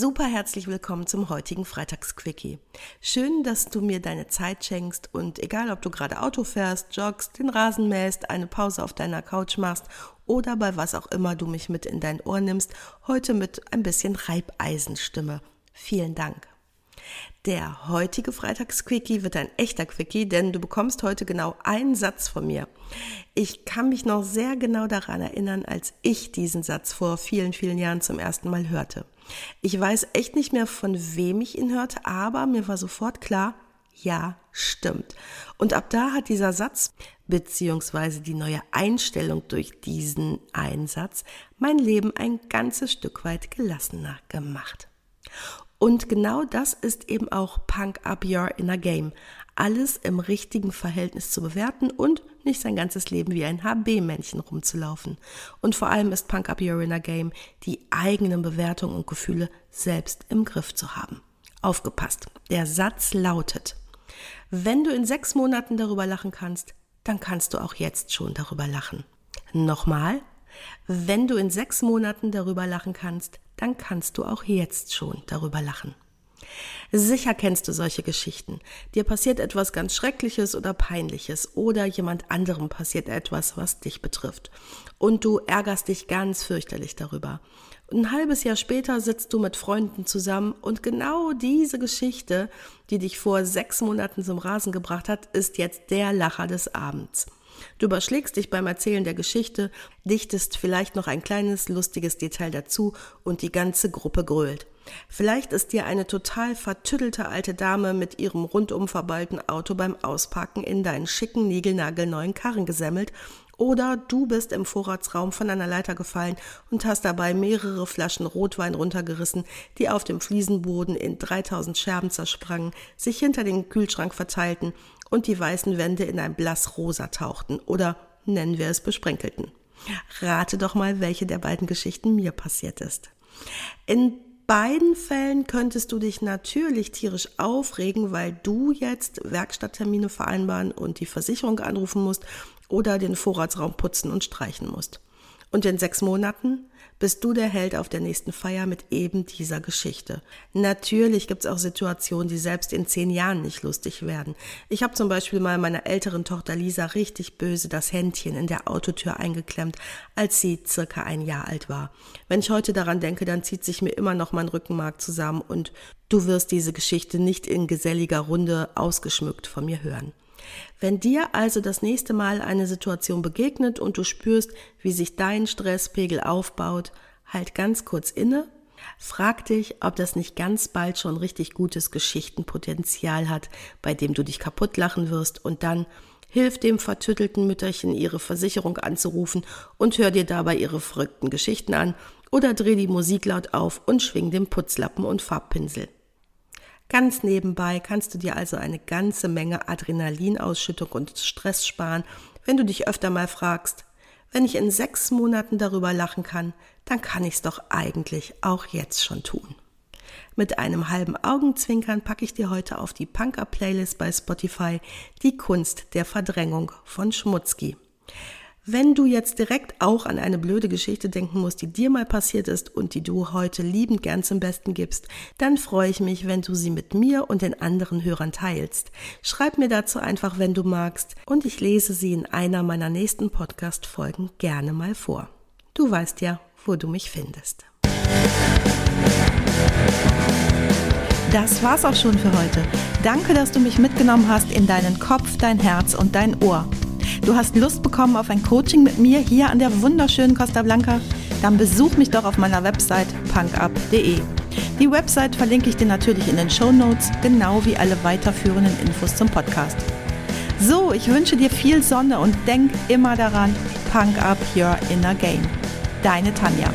Super herzlich willkommen zum heutigen Freitagsquickie. Schön, dass du mir deine Zeit schenkst und egal ob du gerade Auto fährst, joggst, den Rasen mähst, eine Pause auf deiner Couch machst oder bei was auch immer du mich mit in dein Ohr nimmst, heute mit ein bisschen Reibeisenstimme. Vielen Dank. Der heutige Freitagsquickie wird ein echter Quickie, denn du bekommst heute genau einen Satz von mir. Ich kann mich noch sehr genau daran erinnern, als ich diesen Satz vor vielen, vielen Jahren zum ersten Mal hörte. Ich weiß echt nicht mehr, von wem ich ihn hörte, aber mir war sofort klar, ja, stimmt. Und ab da hat dieser Satz beziehungsweise die neue Einstellung durch diesen Einsatz mein Leben ein ganzes Stück weit gelassener gemacht. Und genau das ist eben auch Punk Up Your Inner Game. Alles im richtigen Verhältnis zu bewerten und nicht sein ganzes Leben wie ein HB-Männchen rumzulaufen. Und vor allem ist Punk Up Your Inner Game, die eigenen Bewertungen und Gefühle selbst im Griff zu haben. Aufgepasst. Der Satz lautet, wenn du in sechs Monaten darüber lachen kannst, dann kannst du auch jetzt schon darüber lachen. Nochmal, wenn du in sechs Monaten darüber lachen kannst, dann kannst du auch jetzt schon darüber lachen. Sicher kennst du solche Geschichten. Dir passiert etwas ganz Schreckliches oder Peinliches oder jemand anderem passiert etwas, was dich betrifft. Und du ärgerst dich ganz fürchterlich darüber. ein halbes Jahr später sitzt du mit Freunden zusammen und genau diese Geschichte, die dich vor sechs Monaten zum Rasen gebracht hat, ist jetzt der Lacher des Abends. Du überschlägst dich beim Erzählen der Geschichte, dichtest vielleicht noch ein kleines lustiges Detail dazu und die ganze Gruppe grölt. Vielleicht ist dir eine total vertüddelte alte Dame mit ihrem rundum verballten Auto beim Auspacken in deinen schicken, niegelnagelneuen Karren gesemmelt oder du bist im Vorratsraum von einer Leiter gefallen und hast dabei mehrere Flaschen Rotwein runtergerissen, die auf dem Fliesenboden in 3000 Scherben zersprangen, sich hinter den Kühlschrank verteilten und die weißen Wände in ein blassrosa tauchten oder nennen wir es besprenkelten. Rate doch mal, welche der beiden Geschichten mir passiert ist. In beiden Fällen könntest du dich natürlich tierisch aufregen, weil du jetzt Werkstatttermine vereinbaren und die Versicherung anrufen musst oder den Vorratsraum putzen und streichen musst. Und in sechs Monaten bist du der Held auf der nächsten Feier mit eben dieser Geschichte. Natürlich gibt es auch Situationen, die selbst in zehn Jahren nicht lustig werden. Ich habe zum Beispiel mal meiner älteren Tochter Lisa richtig böse das Händchen in der Autotür eingeklemmt, als sie circa ein Jahr alt war. Wenn ich heute daran denke, dann zieht sich mir immer noch mein Rückenmark zusammen und du wirst diese Geschichte nicht in geselliger Runde ausgeschmückt von mir hören. Wenn dir also das nächste Mal eine Situation begegnet und du spürst, wie sich dein Stresspegel aufbaut, halt ganz kurz inne, frag dich, ob das nicht ganz bald schon richtig gutes Geschichtenpotenzial hat, bei dem du dich kaputt lachen wirst. Und dann hilf dem vertüttelten Mütterchen ihre Versicherung anzurufen und hör dir dabei ihre verrückten Geschichten an. Oder dreh die Musik laut auf und schwing den Putzlappen und Farbpinsel. Ganz nebenbei kannst du dir also eine ganze Menge Adrenalinausschüttung und Stress sparen, wenn du dich öfter mal fragst, wenn ich in sechs Monaten darüber lachen kann, dann kann ich's doch eigentlich auch jetzt schon tun. Mit einem halben Augenzwinkern packe ich dir heute auf die Punker-Playlist bei Spotify die Kunst der Verdrängung von Schmutzki. Wenn du jetzt direkt auch an eine blöde Geschichte denken musst, die dir mal passiert ist und die du heute liebend gern zum Besten gibst, dann freue ich mich, wenn du sie mit mir und den anderen Hörern teilst. Schreib mir dazu einfach, wenn du magst, und ich lese sie in einer meiner nächsten Podcast-Folgen gerne mal vor. Du weißt ja, wo du mich findest. Das war's auch schon für heute. Danke, dass du mich mitgenommen hast in deinen Kopf, dein Herz und dein Ohr du hast Lust bekommen auf ein Coaching mit mir hier an der wunderschönen Costa Blanca, dann besuch mich doch auf meiner Website punkup.de. Die Website verlinke ich dir natürlich in den Show Notes, genau wie alle weiterführenden Infos zum Podcast. So, ich wünsche dir viel Sonne und denk immer daran, Punk up your inner game. Deine Tanja.